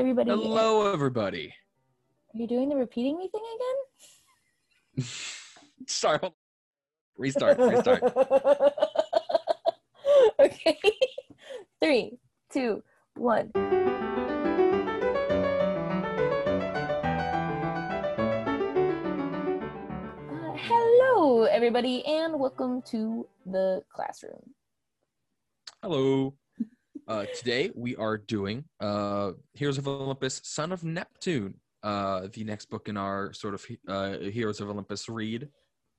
everybody. Hello, everybody. Are you doing the repeating me thing again? Sorry. hold- Restart. Restart. okay. Three, two, one. Uh, hello, everybody, and welcome to the classroom. Hello. Uh, today we are doing uh, Heroes of Olympus, Son of Neptune, uh, the next book in our sort of uh, Heroes of Olympus read.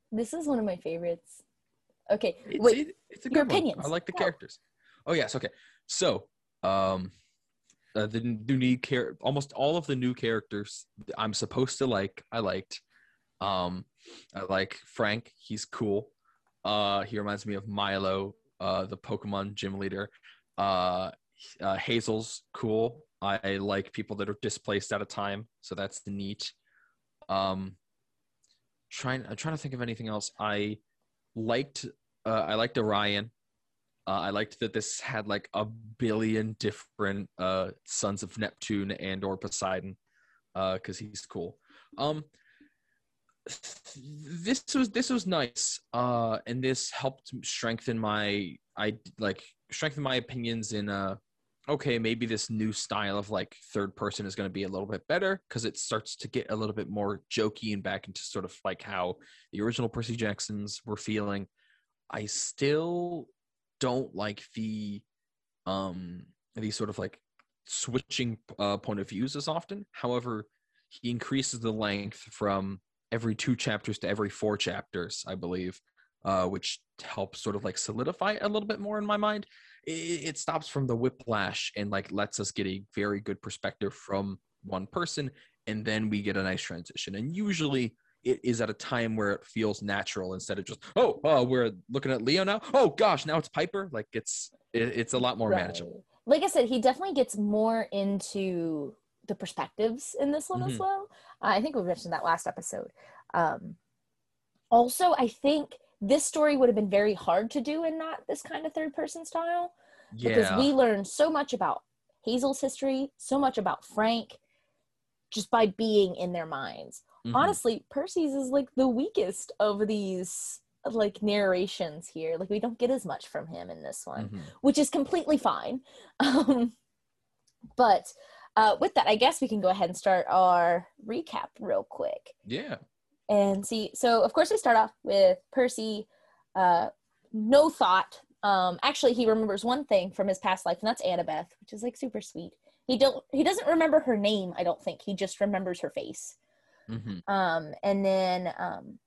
This is one of my favorites. Okay, It's, wait. it- it's a your good one. opinions. I like the Go. characters. Oh yes, okay. So, um, uh, the new new char- almost all of the new characters I'm supposed to like. I liked. Um, I like Frank. He's cool. Uh, he reminds me of Milo, uh, the Pokemon gym leader. Uh, uh, Hazel's cool. I like people that are displaced at a time, so that's neat. Um, trying, I'm trying to think of anything else. I liked, uh, I liked Orion. Uh, I liked that this had like a billion different uh, sons of Neptune and or Poseidon, uh, because he's cool. Um, this was this was nice, uh, and this helped strengthen my I like strengthen my opinions in uh okay maybe this new style of like third person is going to be a little bit better because it starts to get a little bit more jokey and back into sort of like how the original Percy Jacksons were feeling. I still don't like the um the sort of like switching uh, point of views as often. However, he increases the length from every two chapters to every four chapters, I believe, uh, which helps sort of like solidify a little bit more in my mind. It, it stops from the whiplash and like lets us get a very good perspective from one person, and then we get a nice transition. And usually, it is at a time where it feels natural instead of just oh, oh we're looking at Leo now. Oh gosh, now it's Piper. Like it's it, it's a lot more manageable. Like I said, he definitely gets more into the perspectives in this one as Mhm. well. Uh, I think we mentioned that last episode. Um, also, I think this story would have been very hard to do in not this kind of third person style because we learn so much about Hazel's history, so much about Frank, just by being in their minds. Mhm. Honestly, Percy's is like the weakest of these like narrations here. Like we don't get as much from him in this one Mhm. which is completely fine. Um, but uh, with that, I guess we can go ahead and start our recap real quick Yeah. and see. So, of course, we start off with Percy. Uh, no thought. Um, actually, he remembers one thing from his past life, and that's Annabeth, which is like super sweet. He don't. He doesn't remember her name. I don't think he just remembers her face. hmm Um, and then um,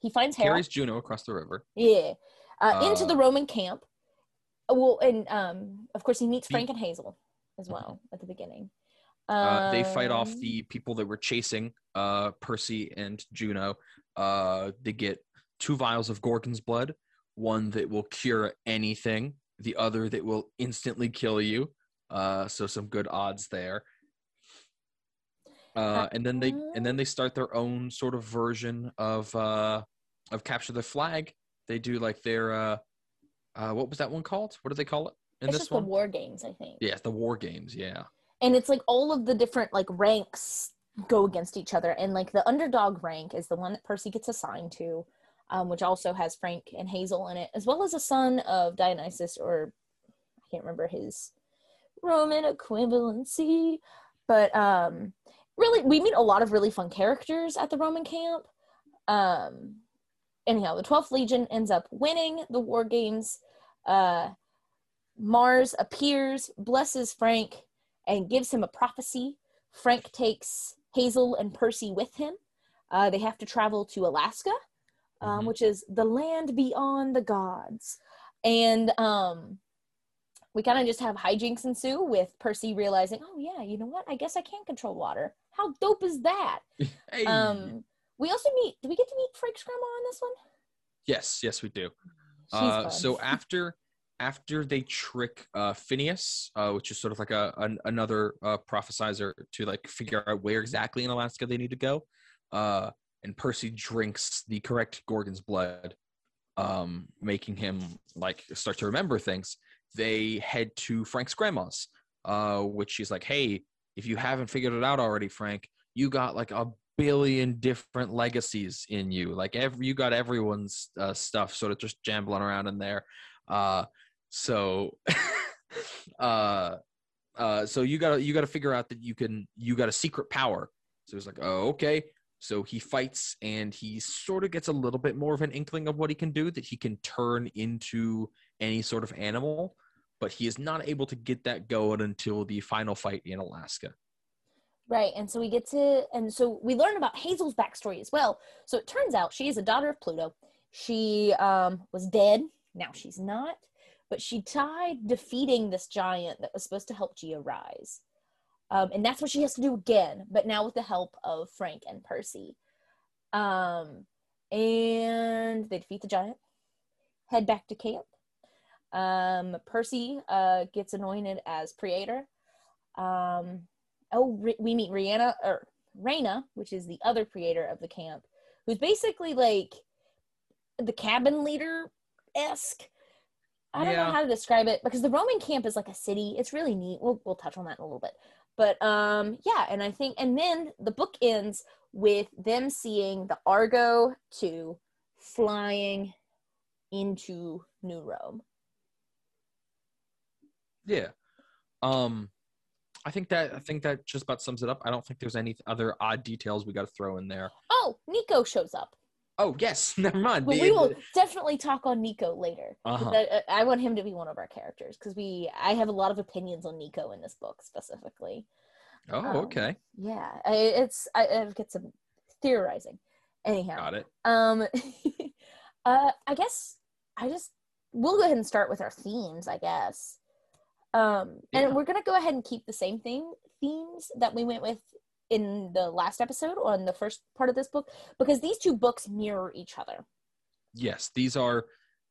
he finds Harold. Carries Juno across the river. Yeah. Uh, into Uh, the Roman camp. Well, and um, of course, he meets Frank and Hazel as well at the beginning. Uh, they fight off Um, the people that were chasing uh, Percy and Juno. Uh, they get two vials of Gorgon's blood, one that will cure anything, the other that will instantly kill you. Uh, so some good odds there. Uh, and then they and then they start their own sort of version of uh, of capture the flag. They do like their uh, uh, what was that one called? What do they call it in It's this one? the war games, I think. yeah, the war games. Yeah. And it's like all of the different like ranks go against each other, and like the underdog rank is the one that Percy gets assigned to, um, which also has Frank and Hazel in it, as well as a son of Dionysus, or I can't remember his Roman equivalency, but um, really we meet a lot of really fun characters at the Roman camp. Um, anyhow, the 12th Legion ends up winning the war games. Uh, Mars appears, blesses Frank, and gives him a prophecy. Frank takes Hazel and Percy with him. Uh, they have to travel to Alaska, um, Mhm. which is the land beyond the gods. And um, we kind of just have hijinks ensue with Percy realizing, oh, yeah, you know what? I guess I can't control water. How dope is that? Hey. Um, we also meet, do we get to meet Frank's grandma on this one? yes, yes, we do. Uh, so after after they trick uh, Phineas, uh, which is sort of like a an, another uh, prophesizer to like figure out where exactly in Alaska they need to go, uh, and Percy drinks the correct Gorgon's blood, um, making him like start to remember things. They head to Frank's grandma's, uh, which she's like, "Hey, if you haven't figured it out already, Frank, you got like a billion different legacies in you. Like every you got everyone's uh, stuff sort of just jambling around in there. Uh, so, uh, uh, so you gotta you gotta figure out that you can you got a secret power. So it's like, oh, okay. So he fights and he sort of gets a little bit more of an inkling of what he can do, that he can turn into any sort of animal, but he is not able to get that going until the final fight in Alaska. Right. And so we get to, and so we learn about Hazel's backstory as well. So it turns out she is a daughter of Pluto. She um, was dead. Now she's not, but she died defeating this giant that was supposed to help Gia rise. Um, and that's what she has to do again, but now with the help of Frank and Percy. Um, and they defeat the giant, head back to camp. Um, Percy uh, gets anointed as Praetor. Um, oh, we meet Rihanna or Reyna, which is the other Praetor of the camp, who's basically like the cabin leader esque. I don't yeah. know how to describe it because the Roman camp is like a city. It's really neat. We'll we'll touch on that in a little bit. But um yeah, and I think and then the book ends with them seeing the Argo 2 flying into New Rome. Yeah. Um I think that I think that just about sums it up. I don't think there's any other odd details we got to throw in there. Oh, Nico shows up. Oh yes, never mind. Well, we will definitely talk on Nico later. Uh-huh. That, uh, I want him to be one of our characters because we I have a lot of opinions on Nico in this book specifically. Oh, um, okay. Yeah, I, it's I, I get some theorizing. Anyhow, got it. Um, uh, I guess I just we'll go ahead and start with our themes. I guess. Um, and we're gonna go ahead and keep the same thing themes that we went with in the last episode or in the first part of this book because these two books mirror each other. Yes, these are.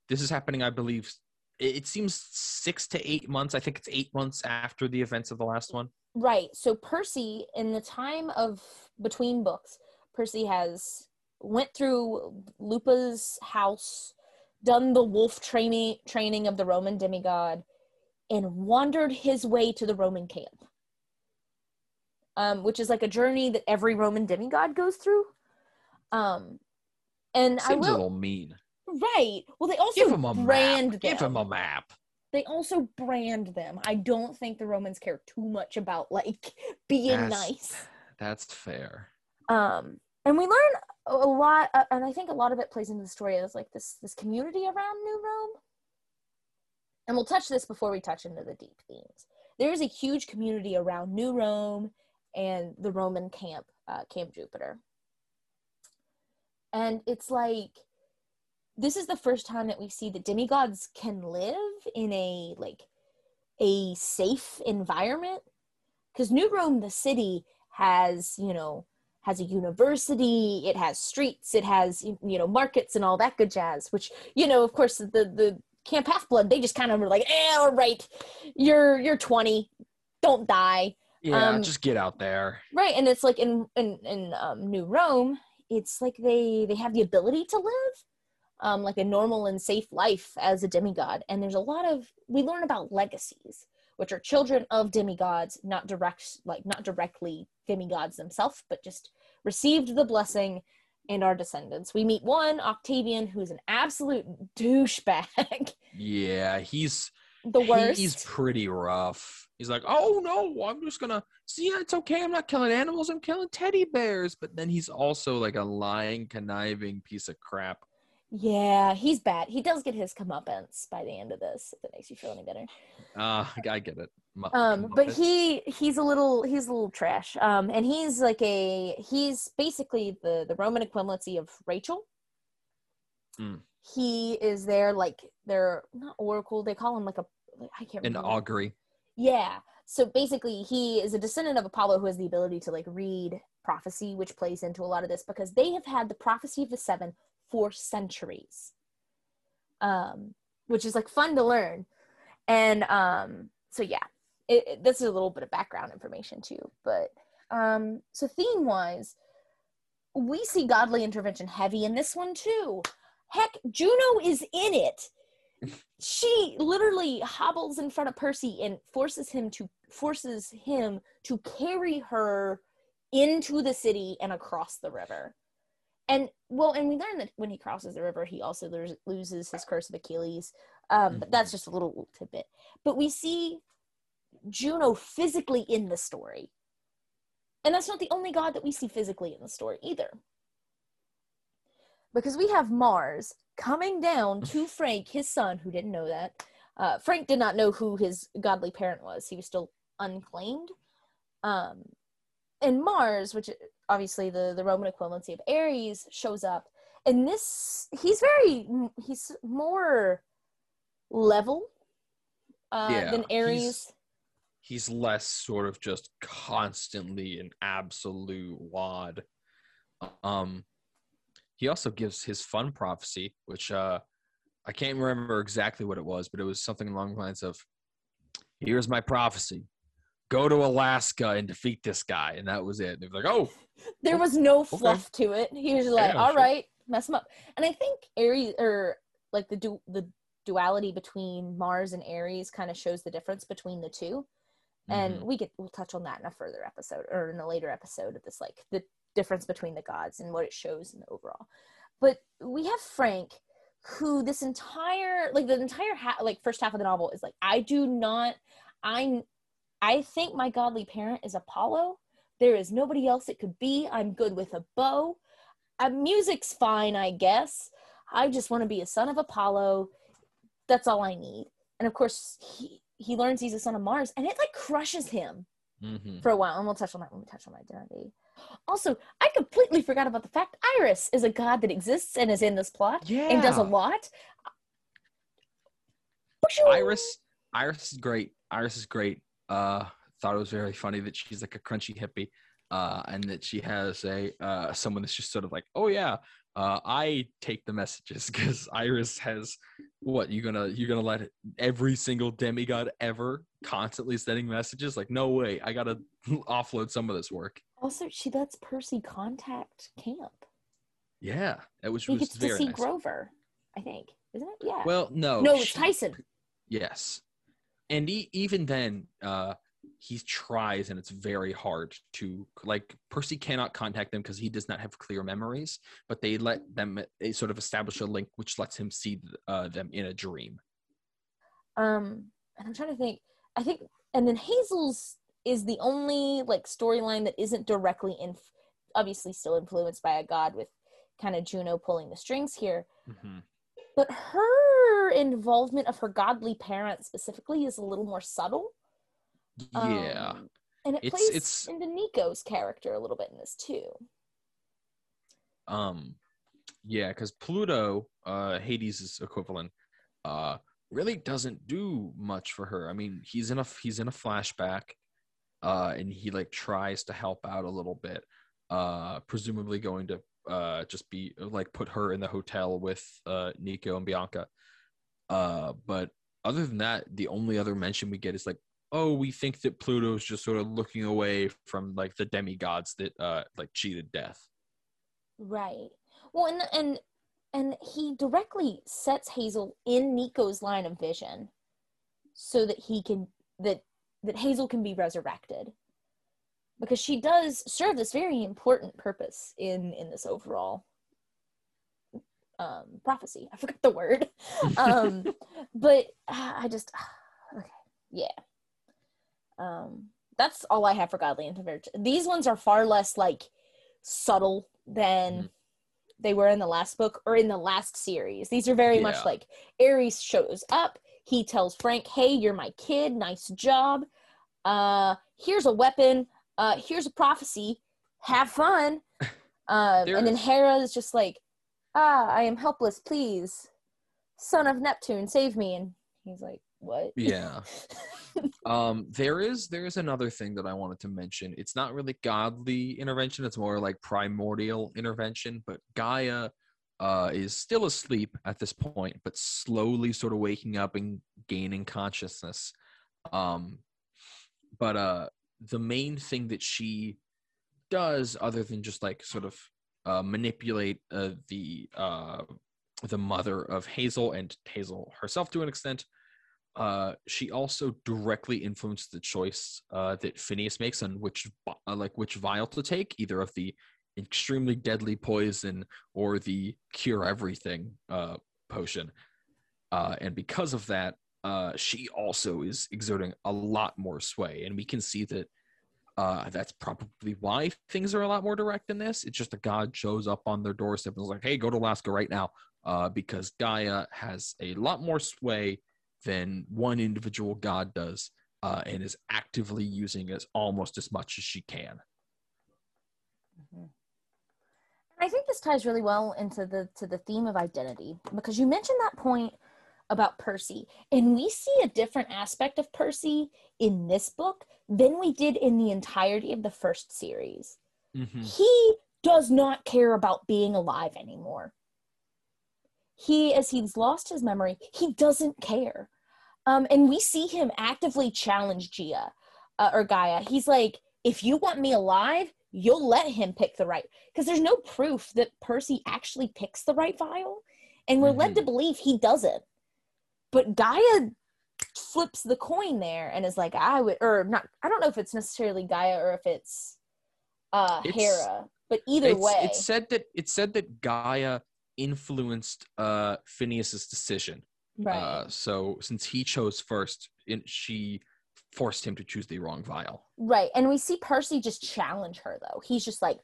This is happening, I believe. It seems six to eight months. I think it's eight months after the events of the last one. Right. So Percy, in the time of between books, Percy has went through Lupa's house, done the wolf training training of the Roman demigod, and wandered his way to the Roman camp, um, which is like a journey that every Roman demigod goes through. Um, and Seems I will, a little mean. Right. Well, they also Give him a brand map. them. Give him a map. They also brand them. I don't think the Romans care too much about like being that's, nice. That's fair. Um, and we learn a lot, uh, and I think a lot of it plays into the story. There's like this this community around New Rome and we'll touch this before we touch into the deep themes. There is a huge community around New Rome and the Roman camp, uh, Camp Jupiter. And it's like, this is the first time that we see that demigods can live in a like a safe environment because new rome the city has you know has a university it has streets it has you know markets and all that good jazz which you know of course the the Camp Half Blood, they just kind of were like, eh, all right, you're you're 20, don't die. Yeah, um, just get out there. Right, and it's like in in in um, New Rome, it's like they they have the ability to live um, like a normal and safe life as a demigod, and there's a lot of we learn about legacies, which are children of demigods, not direct like not directly demigods themselves, but just received the blessing and our descendants. We meet one, Octavian, who's an absolute douchebag. Yeah, he's the worst. He's pretty rough. He's like, oh no, I'm just gonna see. It's okay. I'm not killing animals. I'm killing teddy bears. But then he's also like a lying, conniving piece of crap. Yeah, he's bad. He does get his comeuppance by the end of this. If it makes you feel any better. Uh, I get it. um, but he he's a little he's a little trash. Um, and he's like a he's basically the the Roman equivalency of Rachel. Mm. He is there like they're not oracle. They call him like a I can't remember. an remember. augury. Yeah. So basically, he is a descendant of Apollo who has the ability to like read prophecy, which plays into a lot of this because they have had the prophecy of the seven for centuries um, which is like fun to learn and um, so yeah it, it, this is a little bit of background information too but um, so theme wise we see godly intervention heavy in this one too heck juno is in it she literally hobbles in front of percy and forces him to forces him to carry her into the city and across the river. And well, and we learn that when he crosses the river, he also lo- loses his curse of Achilles. Um, But that's just a little tidbit. But we see Juno physically in the story. And that's not the only god that we see physically in the story either. Because we have Mars coming down to Frank, his son, who didn't know that. Uh, Frank did not know who his godly parent was. He was still unclaimed. Um, and Mars, which obviously the, the Roman equivalency of Ares, shows up. And this, he's very, he's more level uh, Yeah, than Ares. he's- he's less sort of just constantly an absolute wad. Um, he also gives his fun prophecy, which uh, I can't remember exactly what it was, but it was something along the lines of, "Here's my prophecy: go to Alaska and defeat this guy," and that was it. And they were like, "Oh, there Oh, was no fluff to it. He was like, Yeah, "All sure. right, mess him up." And I think Ares or like the du- the duality between Mars and Ares kind of shows the difference between the 2 And mhm. we get we'll touch on that in a further episode or in a later episode of this, like the difference between the gods and what it shows in the overall. But we have Frank, who this entire like the entire ha- like first half of the novel is like, I do not, I, I think my godly parent is Apollo. There is nobody else it could be. I'm good with a bow. Uh, music's fine, I guess. I just want to be a son of Apollo. That's all I need. And of course, he he learns he's a son of Mars, and it like crushes him Mhm. for a while. And we'll touch on that when we touch on identity. Also, I completely forgot about the fact Iris is a god that exists and is in this plot yeah, and does a lot. Iris, Iris is great. Iris is great. Uh, thought it was very funny that she's like a crunchy hippie, uh, and that she has a uh, someone that's just sort of like, oh yeah, uh, I take the messages because Iris has what you gonna you gonna let every single demigod ever constantly sending messages? Like, no way, I gotta offload some of this work. Also, she lets Percy contact camp. Yeah, that was, He was gets to see nice. Grover, I think, isn't it? Yeah. Well, no, no, it's she- Tyson. Yes. And e- even then, uh, he tries and it's very hard to like Percy cannot contact them because he does not have clear memories, but they let them they sort of establish a link which lets him see uh, them in a dream. Um, and I'm trying to think. I think, and then Hazel's is the only like storyline that isn't directly in, obviously still influenced by a god with kind of Juno pulling the strings here. But her involvement of her godly parent specifically is a little more subtle. Yeah. Um, and it It's- plays it's- into Nico's character a little bit in this too. Um, yeah, because Pluto, uh, Hades' equivalent, uh, really doesn't do much for her. I mean, he's in a he's in a flashback, uh, and he like tries to help out a little bit, uh, presumably going to uh just be like put her in the hotel with uh Nico and Bianca. Uh, but other than that, the only other mention we get is like, oh, we think that Pluto's just sort of looking away from like the demigods that uh like cheated death. Right. Well, and and and he directly sets Hazel in Nico's line of vision, so that he can that that Hazel can be resurrected, because she does serve this very important purpose in in this overall um, prophecy. I forgot the word, um, but uh, I just okay, yeah. Um, that's all I have for godly intervention. These ones are far less like subtle than Mhm. they were in the last book or in the last series. These are very Yeah. much like Ares shows up. He tells Frank, "Hey, you're my kid. Nice job. Uh, here's a weapon. Uh, here's a prophecy. Have fun." Um, and then Hera is just like, "Ah, I am helpless. Please, son of Neptune, save me." And he's like, "What?" Yeah. um there is there is another thing that i wanted to mention it's not really godly intervention it's more like primordial intervention but gaia uh is still asleep at this point but slowly sort of waking up and gaining consciousness. Um but uh the main thing that she does other than just like sort of uh manipulate uh, the uh the mother of hazel and hazel herself to an extent uh, she also directly influenced the choice uh, that Phineas makes on which uh, like which vial to take, either of the extremely deadly poison or the cure everything uh, potion. Uh, and because of that, uh, she also is exerting a lot more sway, and we can see that uh, that's probably why things are a lot more direct in this. It's just a god shows up on their doorstep and is like, "Hey, go to Alaska right now," uh, because Gaia has a lot more sway than one individual god does, uh, and is actively using it almost as much as she can. Mm-hmm. I think this ties really well into the to the theme of identity because you mentioned that point about Percy. And we see a different aspect of Percy in this book than we did in the entirety of the first series. Mm-hmm. He does not care about being alive anymore. He, as he's lost his memory, he doesn't care. Um, and we see him actively challenge Gia uh, or Gaia. He's like, if you want me alive, you'll let him pick the right. Because there's no proof that Percy actually picks the right vial. And we're mm-hmm. led to believe he doesn't but Gaia flips the coin there and is like, I would, or not, I don't know if it's necessarily Gaia or if it's uh it's, Hera, but either way. It said that it said that Gaia influenced uh Phineas's decision. Right. Uh, so since he chose first, in, she forced him to choose the wrong vial. Right. And we see Percy just challenge her though. He's just like,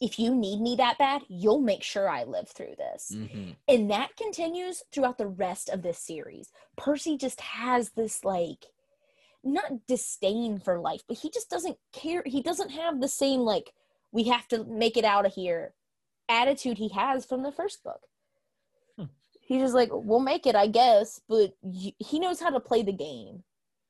if you need me that bad, you'll make sure I live through this. Mm-hmm. And that continues throughout the rest of this series. Percy just has this like not disdain for life, but he just doesn't care. He doesn't have the same like we have to make it out of here attitude he has from the first book. Hmm. He's just like, we'll make it, I guess, but he knows how to play the game.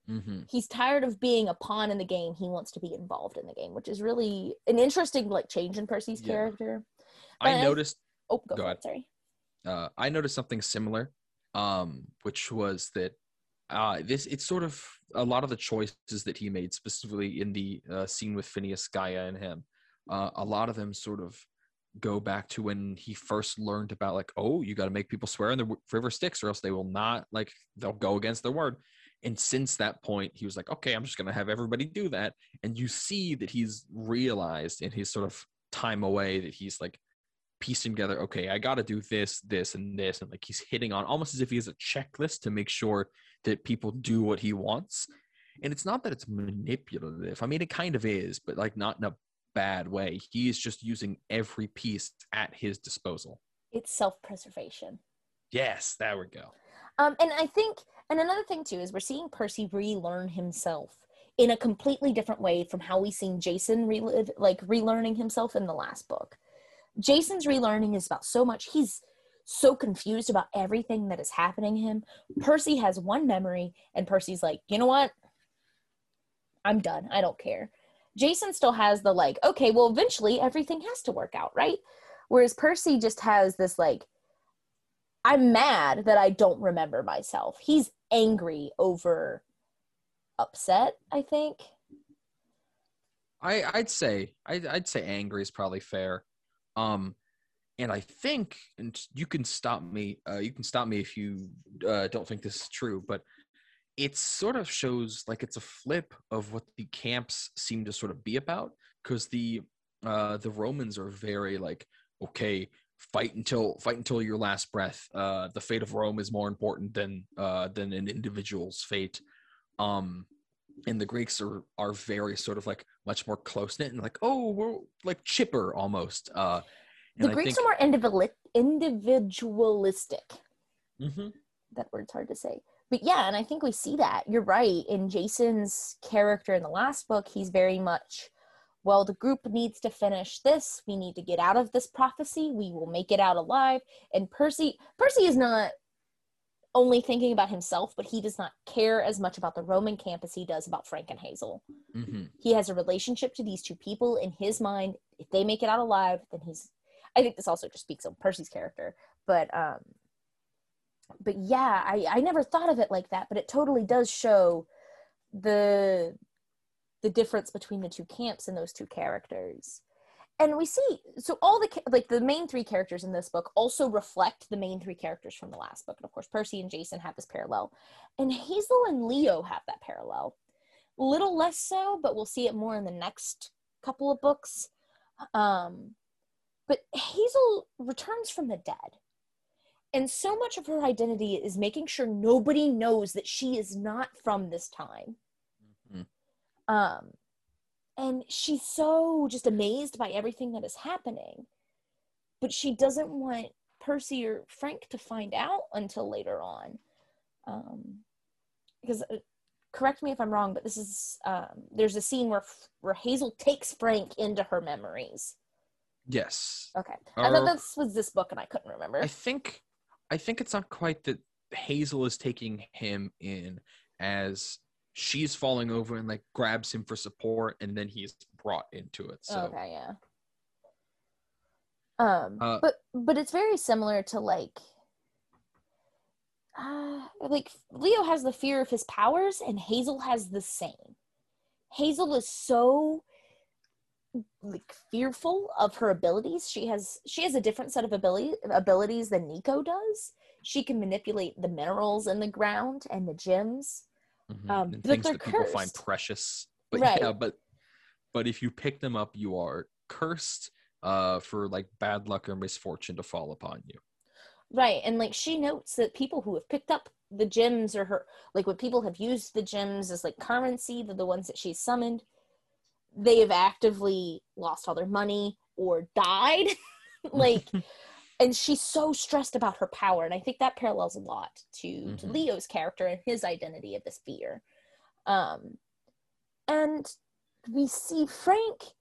Mm-hmm. He's tired of being a pawn in the game. He wants to be involved in the game, which is really an interesting like change in Percy's yeah. character. But I noticed. I, oh, go, go ahead. Sorry. Uh, I noticed something similar, um, which was that uh, this it's sort of a lot of the choices that he made, specifically in the uh, scene with Phineas, Gaia, and him. Uh, a lot of them sort of go back to when he first learned about like, oh, you got to make people swear in the river Styx, or else they will not like they'll go against their word. And since that point, he was like, okay, I'm just going to have everybody do that. And you see that he's realized in his sort of time away that he's like piecing together, okay, I got to do this, this, and this. And like he's hitting on almost as if he has a checklist to make sure that people do what he wants. And it's not that it's manipulative. I mean, it kind of is, but like not in a bad way. He is just using every piece at his disposal. It's self preservation. Yes, there we go. Um, and I think and another thing too is we're seeing Percy relearn himself in a completely different way from how we seen Jason relive like relearning himself in the last book. Jason's relearning is about so much he's so confused about everything that is happening to him. Percy has one memory and Percy's like, "You know what? I'm done. I don't care." Jason still has the like, "Okay, well eventually everything has to work out, right?" Whereas Percy just has this like I'm mad that I don't remember myself. He's angry over upset, I think. I I'd say I'd, I'd say angry is probably fair. Um and I think and you can stop me uh, you can stop me if you uh, don't think this is true, but it sort of shows like it's a flip of what the camps seem to sort of be about because the uh the Romans are very like okay fight until fight until your last breath. Uh, the fate of Rome is more important than uh, than an individual's fate. Um, and the Greeks are are very sort of like much more close knit and like oh we're like chipper almost. Uh, the Greeks think, are more individual individualistic. Mm-hmm. That word's hard to say. But yeah, and I think we see that. You're right. In Jason's character in the last book, he's very much well, the group needs to finish this. We need to get out of this prophecy. We will make it out alive. And Percy, Percy is not only thinking about himself, but he does not care as much about the Roman camp as he does about Frank and Hazel. Mm-hmm. He has a relationship to these two people in his mind. If they make it out alive, then he's. I think this also just speaks of Percy's character, but um, but yeah, I I never thought of it like that, but it totally does show the the difference between the two camps and those two characters. And we see so all the like the main three characters in this book also reflect the main three characters from the last book. And of course percy and jason have this parallel. And hazel and leo have that parallel. Little less so but we'll see it more in the next couple of books. Um but hazel returns from the dead. And so much of her identity is making sure nobody knows that she is not from this time. Um and she's so just amazed by everything that is happening but she doesn't want percy or frank to find out until later on. Um because uh, correct me if i'm wrong but this is um there's a scene where where hazel takes frank into her memories. Yes. okay. I thought this was this book and i couldn't remember. I think I think it's not quite that Hazel is taking him in as she's falling over and like grabs him for support and then he's brought into it. So. Okay yeah. Um Uh, but but it's very similar to like uh like leo has the fear of his powers and hazel has the same. Hazel is so like fearful of her abilities. She has she has a different set of ability, abilities than nico does. She can manipulate the minerals in the ground and the gems mhm, um, and things they're that people find precious. But Right. yeah, but but if you pick them up, you are cursed uh for like bad luck or misfortune to fall upon you. Right. And like she notes that people who have picked up the gems or her like when people have used the gems as like currency, the, the ones that she's summoned, they have actively lost all their money or died. like and she's so stressed about her power. And I think that parallels a lot to, to Mhm. Leo's character and his identity of this fear. Um and we see Frank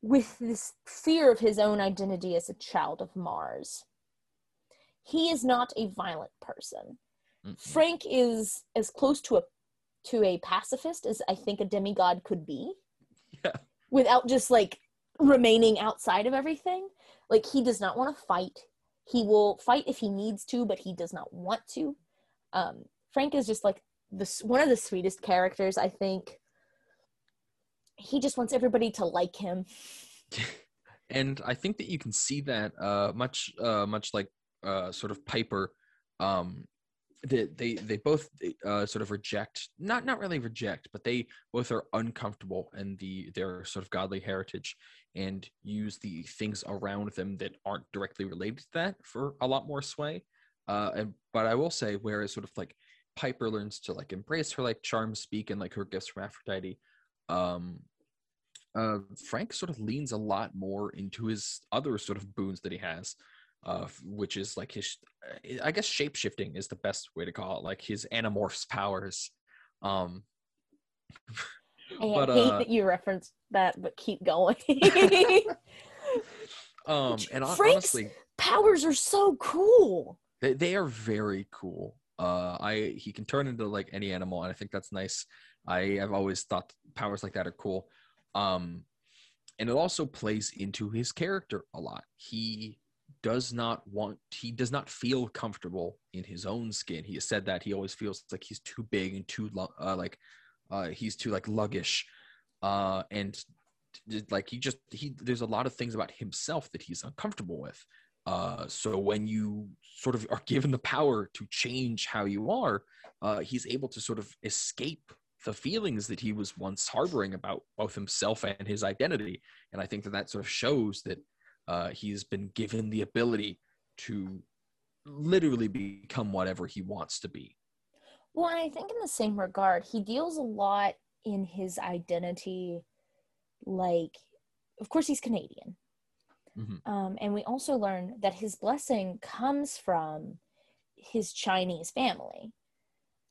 with this fear of his own identity as a child of Mars. He is not a violent person. Mhm. Frank is as close to a to a pacifist as I think a demigod could be. Yeah. Without just like remaining outside of everything. Like he does not want to fight. He will fight if he needs to, but he does not want to. Um, Frank is just like this one of the sweetest characters, I think. He just wants everybody to like him. and I think that you can see that uh, much uh, much like uh, sort of Piper. Um, they they, they both uh, sort of reject not not really reject, but they both are uncomfortable in the their sort of godly heritage and use the things around them that aren't directly related to that for a lot more sway. Uh, and but I will say, whereas sort of like Piper learns to like embrace her like charm speak and like her gifts from Aphrodite, um, uh, Frank sort of leans a lot more into his other sort of boons that he has, uh, which is like his, uh, I guess shape shifting is the best way to call it, like his Animorphs powers. Um, I But, hate uh, that you referenced that, but keep going. um, and Frank's- honestly, Powers are so cool. they, they are very cool. Uh, I he can turn into like any animal, and I think that's nice. I have always thought powers like that are cool. Um, and it also plays into his character a lot. He does not want he does not feel comfortable in his own skin. He has said that he always feels like he's too big and too lu- uh, like uh, he's too like luggish, uh, and like he just he there's a lot of things about himself that he's uncomfortable with. Uh, so when you sort of are given the power to change how you are, uh, he's able to sort of escape the feelings that he was once harboring about both himself and his identity. And I think that that sort of shows that uh, he's been given the ability to literally become whatever he wants to be. Well, and I think in the same regard, he deals a lot in his identity. Like, of course, he's Canadian. Mhm. Um, and we also learn that his blessing comes from his Chinese family.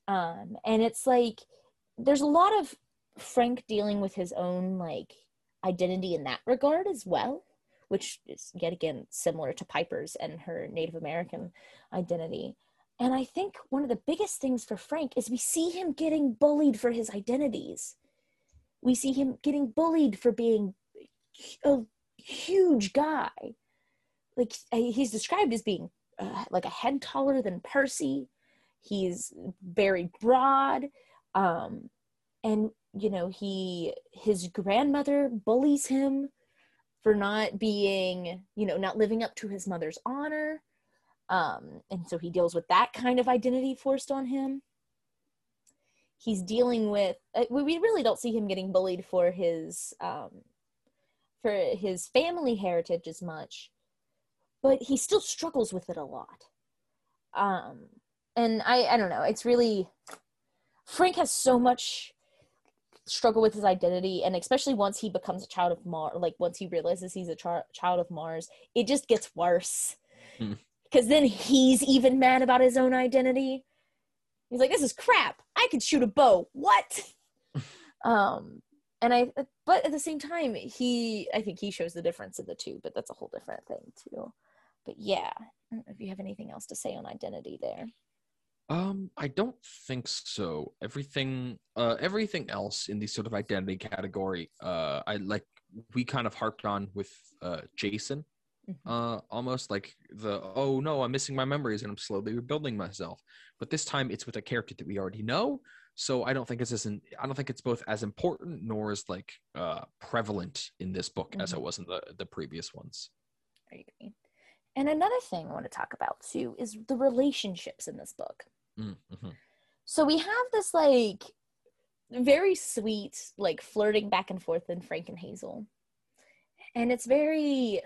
Um, and it's like there's a lot of Frank dealing with his own like identity in that regard as well, which is yet again similar to Piper's and her Native American identity. And I think one of the biggest things for Frank is we see him getting bullied for his identities. We see him getting bullied for being a huge guy. Like he's described as being uh, like a head taller than Percy. He's very broad. Um, and you know, he his grandmother bullies him. for not being, you know, not living up to his mother's honor. Um, and so he deals with that kind of identity forced on him. He's dealing with, uh, we really don't see him getting bullied for his, um, for his family heritage as much, but he still struggles with it a lot. Um, and I, I don't know, it's really, Frank has so much struggle with his identity and especially once he becomes a child of mars like once he realizes he's a ch- child of mars it just gets worse because then he's even mad about his own identity. He's like this is crap. I could shoot a bow. What? Um and i but at the same time he i think he shows the difference of the two but that's a whole different thing too. But yeah if you have anything else to say on identity there. Um, I don't think so. Everything, uh, everything else in the sort of identity category, uh, I like. We kind of harped on with uh, Jason, mm-hmm. uh, almost like the oh no, I'm missing my memories and I'm slowly rebuilding myself. But this time it's with a character that we already know, so I don't think it's as in, I don't think it's both as important nor as like uh, prevalent in this book mm-hmm. as it was in the the previous ones. I agree. And another thing I want to talk about too is the relationships in this book. Mm-hmm. So we have this like very sweet, like flirting back and forth in Frank and Hazel. And it's very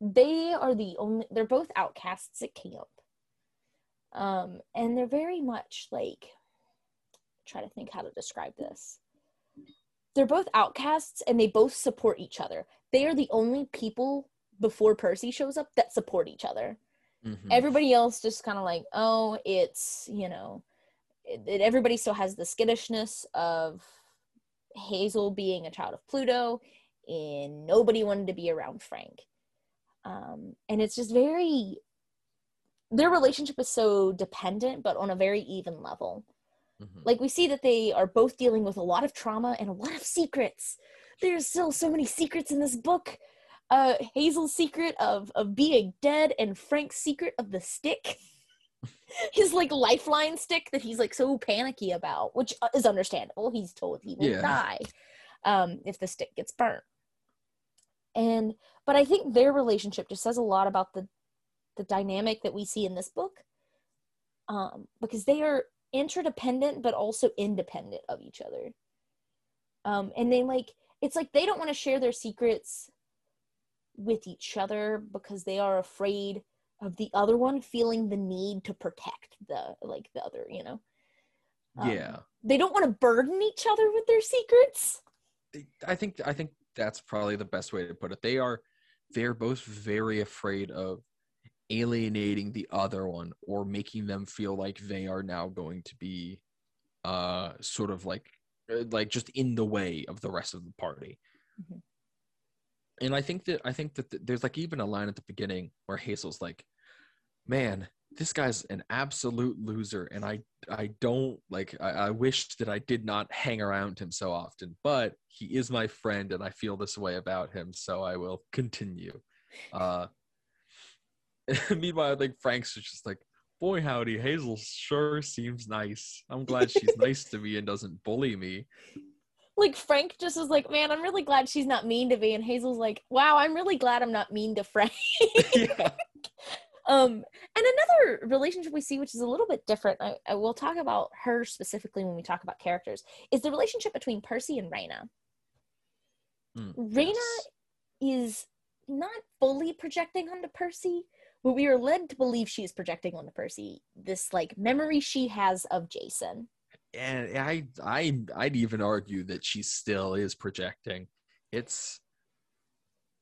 they are the only they're both outcasts at camp. Um, and they're very much like try to think how to describe this. They're both outcasts and they both support each other. They are the only people before Percy shows up that support each other. Mm-hmm. Everybody else just kind of like, oh, it's, you know, it, it, everybody still has the skittishness of Hazel being a child of Pluto, and nobody wanted to be around Frank. Um, and it's just very, their relationship is so dependent, but on a very even level. Mm-hmm. Like we see that they are both dealing with a lot of trauma and a lot of secrets. There's still so many secrets in this book uh Hazel's secret of of being dead and Frank's secret of the stick. His like lifeline stick that he's like so panicky about, which uh, is understandable. He's told he will yeah. die um if the stick gets burnt. And but I think their relationship just says a lot about the the dynamic that we see in this book. Um because they are interdependent but also independent of each other. Um and they like it's like they don't want to share their secrets with each other because they are afraid of the other one feeling the need to protect the like the other you know um, yeah they don't want to burden each other with their secrets i think i think that's probably the best way to put it. They are they're both very afraid of alienating the other one or making them feel like they are now going to be uh sort of like uh, like just in the way of the rest of the party. Mm-hmm. And I think that I think that th- there's like even a line at the beginning where Hazel's like, "Man, this guy's an absolute loser, and I I don't like I, I wish that I did not hang around him so often, but he is my friend, and I feel this way about him, so I will continue." Uh, meanwhile, I think Frank's just like, "Boy, howdy, Hazel sure seems nice. I'm glad she's nice to me and doesn't bully me." like Frank just was like, man, I'm really glad she's not mean to me. And Hazel's like, wow, I'm really glad I'm not mean to Frank. yeah. Um, and another relationship we see, which is a little bit different, I, I will talk about her specifically when we talk about characters, is the relationship between Percy and Reyna. Mm, Reyna yes. is not fully projecting onto Percy, but we are led to believe she is projecting onto Percy this like memory she has of Jason and I I I'd even argue that she still is projecting. It's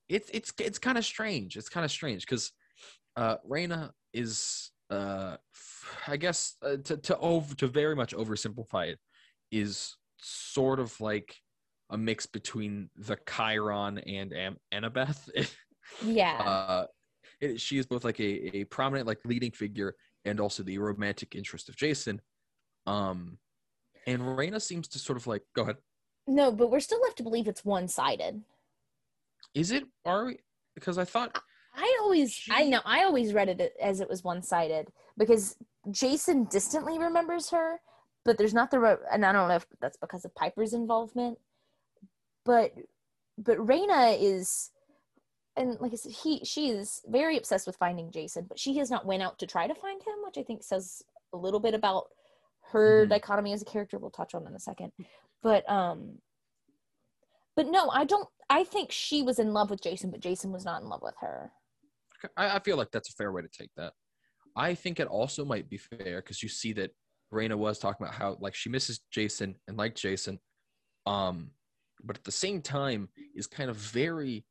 it's it's it's kind of strange. It's kind of strange because uh Reyna is uh I guess uh, to to over to very much oversimplify it is sort of like a mix between the Chiron and Am- Annabeth. yeah. Uh, it, she is both like a, a prominent like leading figure and also the romantic interest of Jason. Um, and Reyna seems to sort of like go ahead. No, but we're still left to believe it's one sided. Is it? Are we? Because I thought. I always. I know, I always read it as it was one sided because Jason distantly remembers her, but there's not the, and I don't know if that's because of Piper's involvement, but but Reyna is and like I said, he she is very obsessed with finding Jason, but she has not went out to try to find him, which I think says a little bit about her Mhm. dichotomy as a character. We'll touch on in a second, but um, but no, I don't. I think she was in love with Jason, but Jason was not in love with her. I, I feel like that's a fair way to take that. I think it also might be fair because you see that Reyna was talking about how like she misses Jason and like Jason, um, but at the same time is kind of very,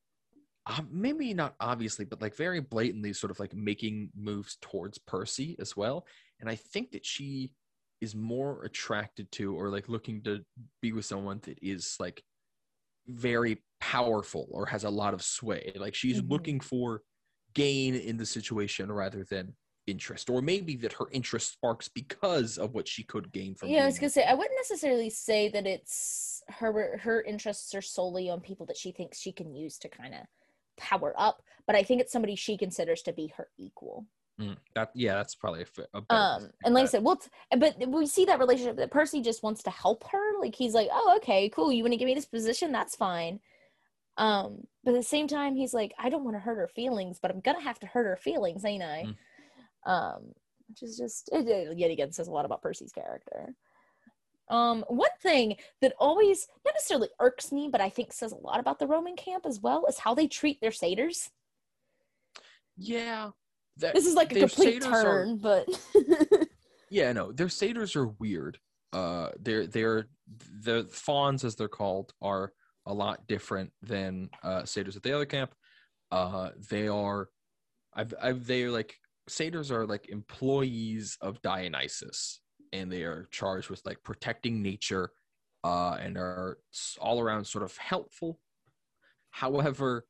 uh, maybe not obviously, but like very blatantly sort of like making moves towards Percy as well. And I think that she is more attracted to or like looking to be with someone that is like very powerful or has a lot of sway. Like she's Mhm. looking for gain in the situation rather than interest, or maybe that her interest sparks because of what she could gain from. Yeah, I was gonna say I wouldn't necessarily say that it's her her interests are solely on people that she thinks she can use to kind of power up, but I think it's somebody she considers to be her equal. Mm, that yeah, that's probably a, fa- a better way to Um, and like I said, well, but we see that relationship that Percy just wants to help her. Like he's like, oh, okay, cool. You want to give me this position? That's fine. Um, but at the same time, he's like, I don't want to hurt her feelings, but I'm gonna have to hurt her feelings, ain't I? Mm. Um, which is just it, it yet again says a lot about Percy's character. Um, one thing that always not necessarily irks me, but I think says a lot about the Roman camp as well is how they treat their satyrs. yeah, that, This is like a complete satyrs are- turn, but yeah, no, their satyrs are weird. Uh, they're they're the fauns as they're called are a lot different than uh, satyrs at the other camp. Uh, they are, I've, I've they're like satyrs are like employees of Dionysus, and they are charged with like protecting nature, uh, and are all around sort of helpful. However,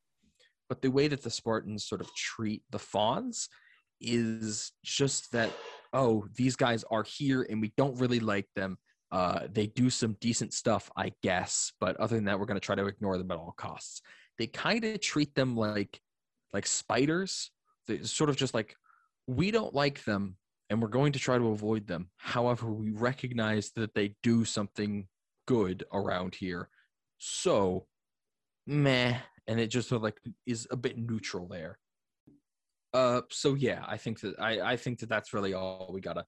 but the way that the Spartans sort of treat the fauns is just that oh these guys are here and we don't really like them uh they do some decent stuff i guess but other than that we're going to try to ignore them at all costs. They kind of treat them like like spiders. They sort of just like we don't like them and we're going to try to avoid them. However we recognize that they do something good around here. So meh and it just sort of like is a bit neutral there. Uh, so yeah, I think that I, I think that that's really all we gotta.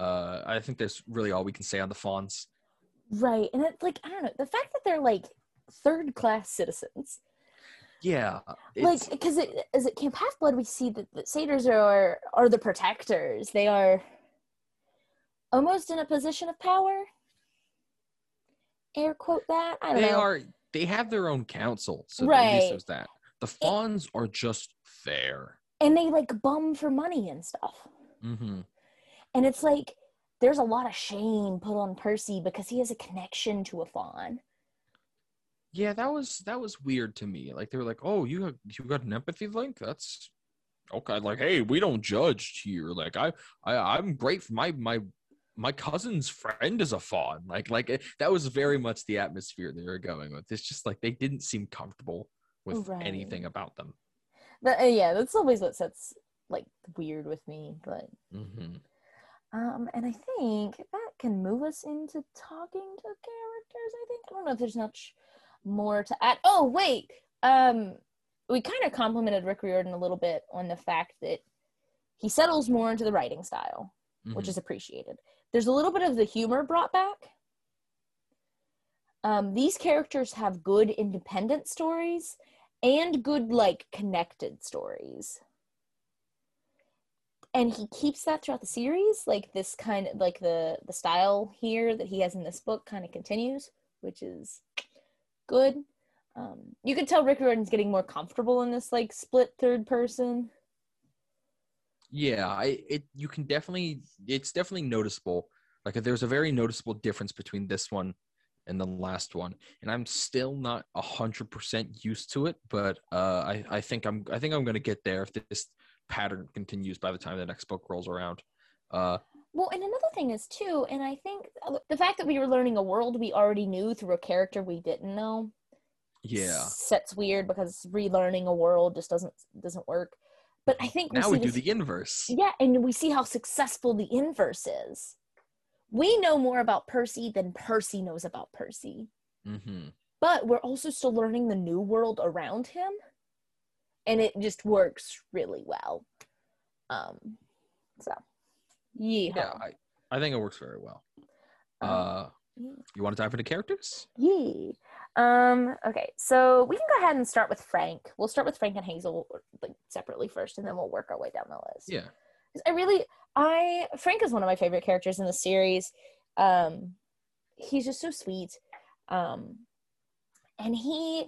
Uh, I think that's really all we can say on the fauns. Right. And it's like, I don't know, the fact that they're like third class citizens, Yeah, like, because it is it Camp Half Blood, we see that the satyrs are are the protectors. They are almost in a position of power. Air quote that. I don't they know. are they have their own council, so Right. there's that. The fauns are just there. and they like bum for money and stuff. hmm And it's like there's a lot of shame put on Percy because he has a connection to a faun. Yeah, that was that was weird to me. Like they were like, "Oh, you have you got an empathy link? That's okay." Like, hey, we don't judge here. Like, I I I'm great. For my my my cousin's friend is a faun. Like like that was very much the atmosphere they were going with. It's just like they didn't seem comfortable with Right. anything about them. But uh, yeah, that's always what sets like weird with me. But hmm Um, and I think that can move us into talking to characters. I think I don't know if there's much more to add. Oh wait, um, we kind of complimented Rick Riordan a little bit on the fact that he settles more into the writing style, which is appreciated. There's a little bit of the humor brought back. Um, these characters have good independent stories and good like connected stories and he keeps that throughout the series like this kind of like the the style here that he has in this book kind of continues which is good um you can tell rick Riordan's getting more comfortable in this like split third person Yeah, I it you can definitely it's definitely noticeable. Like there's a very noticeable difference between this one and the last one, and I'm still not a hundred percent used to it. But uh, I I think I'm I think I'm gonna get there if this pattern continues by the time the next book rolls around. Uh, well and another thing is too and i think the fact that we were learning a world we already knew through a character we didn't know yeah. sets weird because relearning a world just doesn't doesn't work but i think Now see we do this- the inverse. Yeah, and we see how successful the inverse is. We know more about Percy than Percy knows about Percy. hmm but we're also still learning the new world around him and it just works really well um so yeehaw. Yeah, I, I think it works very well. Um, Uh, you want to dive into characters? Yee. Um, okay, so we can go ahead and start with Frank. We'll start with Frank and Hazel like separately first, and then we'll work our way down the list. Yeah. I really, I Frank is one of my favorite characters in the series. Um, he's just so sweet, um, and he,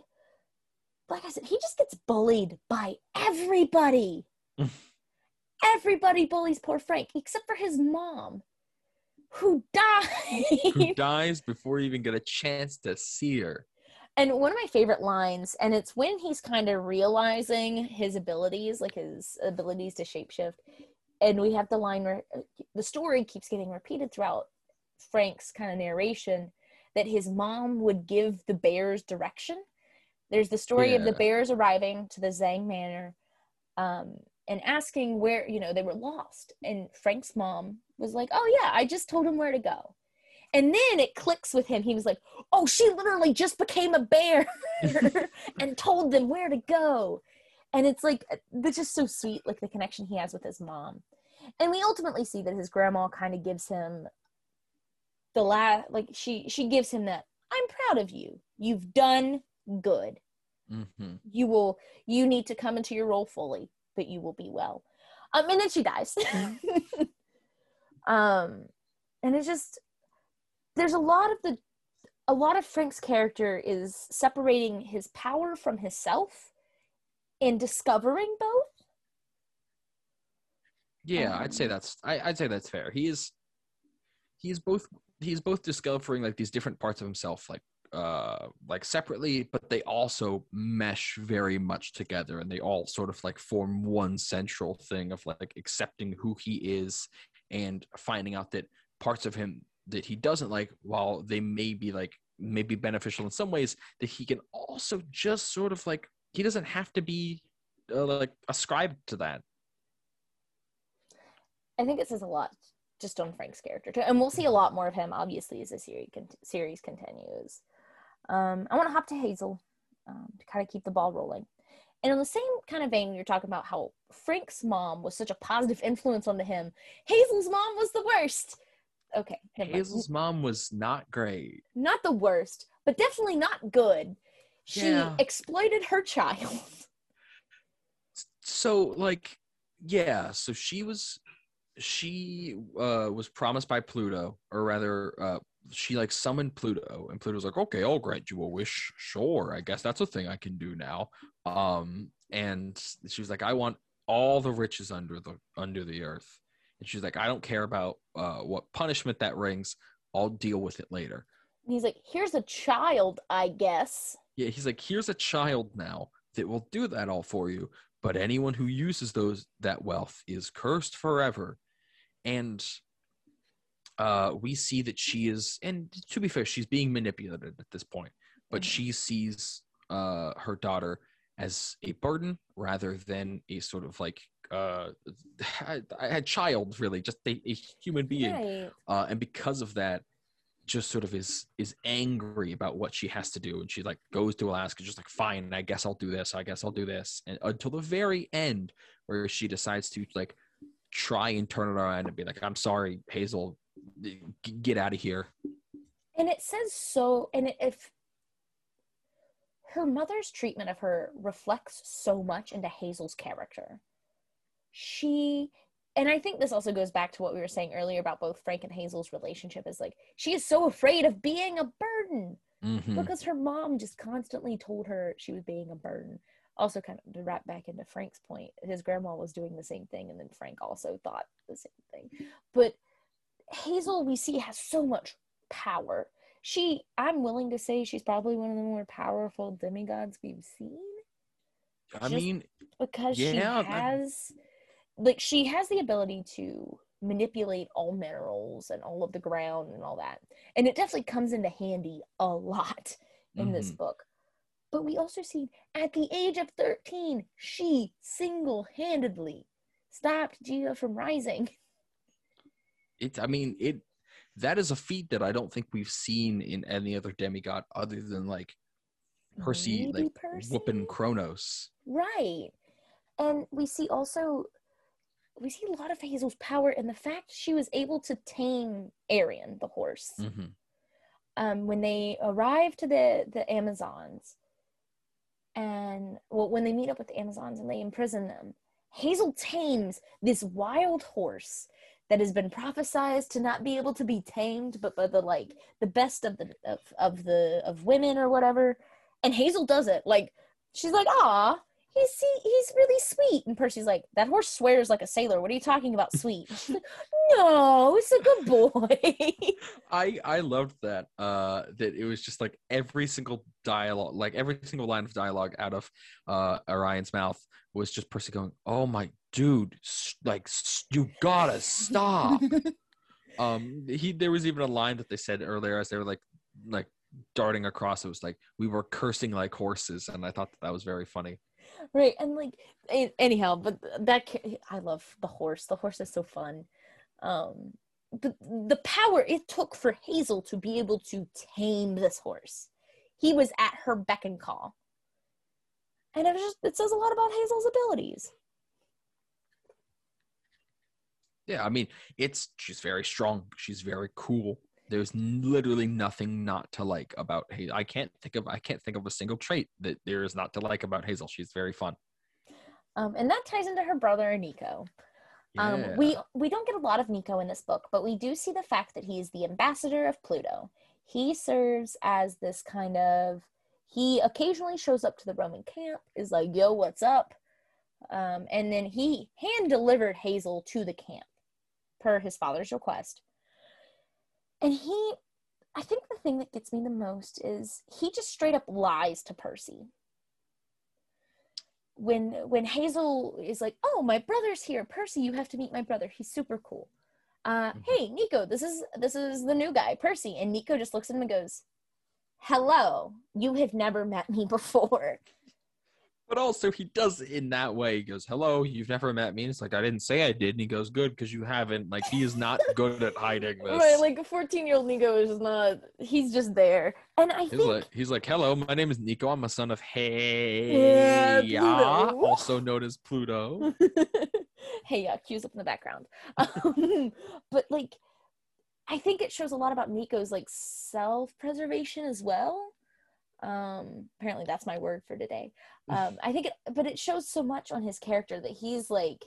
like I said, he just gets bullied by everybody. everybody bullies poor Frank except for his mom, who dies. Who dies before you even get a chance to see her? and one of my favorite lines, and it's when he's kind of realizing his abilities, like his abilities to shapeshift. And we have the line where uh, the story keeps getting repeated throughout Frank's kind of narration that his mom would give the bears direction. There's the story of the bears arriving to the Zhang Manor um, and asking where, you know, they were lost. And Frank's mom was like, oh, yeah, I just told him where to go. And then it clicks with him. He was like, oh, she literally just became a bear and told them where to go. And it's like, that's just so sweet, like the connection he has with his mom. And we ultimately see that his grandma kind of gives him the last, like she she gives him that, I'm proud of you. You've done good. hmm You will, you need to come into your role fully, but you will be well. Um, and then she dies. um, and it's just, there's a lot of the a lot of Frank's character is separating his power from his self and discovering both. Yeah, I'd say Um, that's I, I'd say that's fair. He is he is both he's both discovering like these different parts of himself, like uh like separately, but they also mesh very much together and they all sort of like form one central thing of like accepting who he is and finding out that parts of him that he doesn't like, while they may be like maybe beneficial in some ways, that he can also just sort of like he doesn't have to be uh, like ascribed to that. I think it says a lot just on Frank's character, too. and we'll see a lot more of him obviously as the series series continues. Um, I want to hop to Hazel um, to kind of keep the ball rolling. And in the same kind of vein, you're talking about how Frank's mom was such a positive influence onto him. Hazel's mom was the worst. Okay. Hazel's mom was not great. not the worst, but definitely not good. She Yeah. exploited her child. So like yeah, so she was she uh was promised by Pluto or rather uh she like summoned Pluto and Pluto's like, "Okay, I'll grant you a wish. Sure. I guess that's a thing I can do now." Um and she was like, "I want all the riches under the under the earth." And she's like, "I don't care about uh what punishment that brings. I'll deal with it later." And he's like, here's a child, I guess. Yeah, he's like, here's a child now that will do that all for you, but anyone who uses those that wealth is cursed forever. And uh, we see that she is, and to be fair, she's being manipulated at this point, but Mhm. she sees uh, her daughter as a burden rather than a sort of like uh, a, a child, really, just a, a human being Right. uh, and because of that just sort of is is angry about what she has to do and she like goes to alaska just like fine i guess i'll do this i guess i'll do this and until the very end where she decides to like try and turn it around and be like i'm sorry hazel get out of here And it says so, and if her mother's treatment of her reflects so much into Hazel's character. She, and I think this also goes back to what we were saying earlier about both Frank and Hazel's relationship is like, she is so afraid of being a burden. Mhm. because her mom just constantly told her she was being a burden. Also, kind of to wrap back into Frank's point, his grandma was doing the same thing, and then Frank also thought the same thing. But Hazel, we see, has so much power. She, I'm willing to say, she's probably one of the more powerful demigods we've seen i mean because Yeah, she has, like, she has the ability to manipulate all minerals and all of the ground and all that. And it definitely comes into handy a lot in this Mhm. book. But we also see at the age of 13, she single handedly stopped Gaea from rising. it i mean it that is a feat that i don't think we've seen in any other demigod other than like Percy maybe like Percy? whooping Kronos. Right. And we see also we see a lot of Hazel's power in the fact she was able to tame Arion the horse. hmm Um, when they arrive to the the Amazons, and well, when they meet up with the Amazons and they imprison them, Hazel tames this wild horse that has been prophesized to not be able to be tamed, but by the like the best of the of, of the of women or whatever. And Hazel does it. Like she's like, "Ah, he's see, he's really sweet." And Percy's like, "That horse swears like a sailor. What are you talking about, sweet?" Like, no, it's a good boy. I I loved that. Uh, that it was just like every single dialogue, like every single line of dialogue out of uh Arion's mouth was just Percy going, "Oh my dude, like you gotta stop." um, he there was even a line that they said earlier as they were like like darting across. It was like we were cursing like horses, and I thought that, that was very funny. right, and like anyhow, but that I love the horse. The horse is so fun. Um, but the power it took for Hazel to be able to tame this horse, he was at her beck and call, and it just it says a lot about Hazel's abilities. Yeah, I mean, it's she's very strong. She's very cool. There's literally nothing not to like about Hazel. I can't think of I can't think of a single trait that there is not to like about Hazel. She's very fun. Um, and that ties into her brother Nico. Um, Yeah. we we don't get a lot of Nico in this book, but we do see the fact that he is the ambassador of Pluto. He serves as this kind of he occasionally shows up to the Roman camp, is like, "Yo, what's up?" Um, and then he hand delivered Hazel to the camp per his father's request. And he, I think the thing that gets me the most is he just straight up lies to Percy when when Hazel is like, "Oh, my brother's here, Percy. You have to meet my brother. He's super cool." Uh, Mhm. hey, Nico, this is this is the new guy, Percy. And Nico just looks at him and goes, "Hello, you have never met me before." But also, he does it in that way. He goes, "Hello, you've never met me." And it's like I didn't say I did. And he goes, "Good, because you haven't." Like he is not good at hiding this. Right, like a fourteen-year-old Nico is not. He's just there, and I He's think like, he's like, hello, my name is Nico. I'm a son of Yeah, Hey, Pluto. also known as Pluto. hey, yeah, cues up in the background. Um, but like, I think it shows a lot about Nico's like self-preservation as well. Um, apparently, that's my word for today. Um, I think, it, but it shows so much on his character that he's like,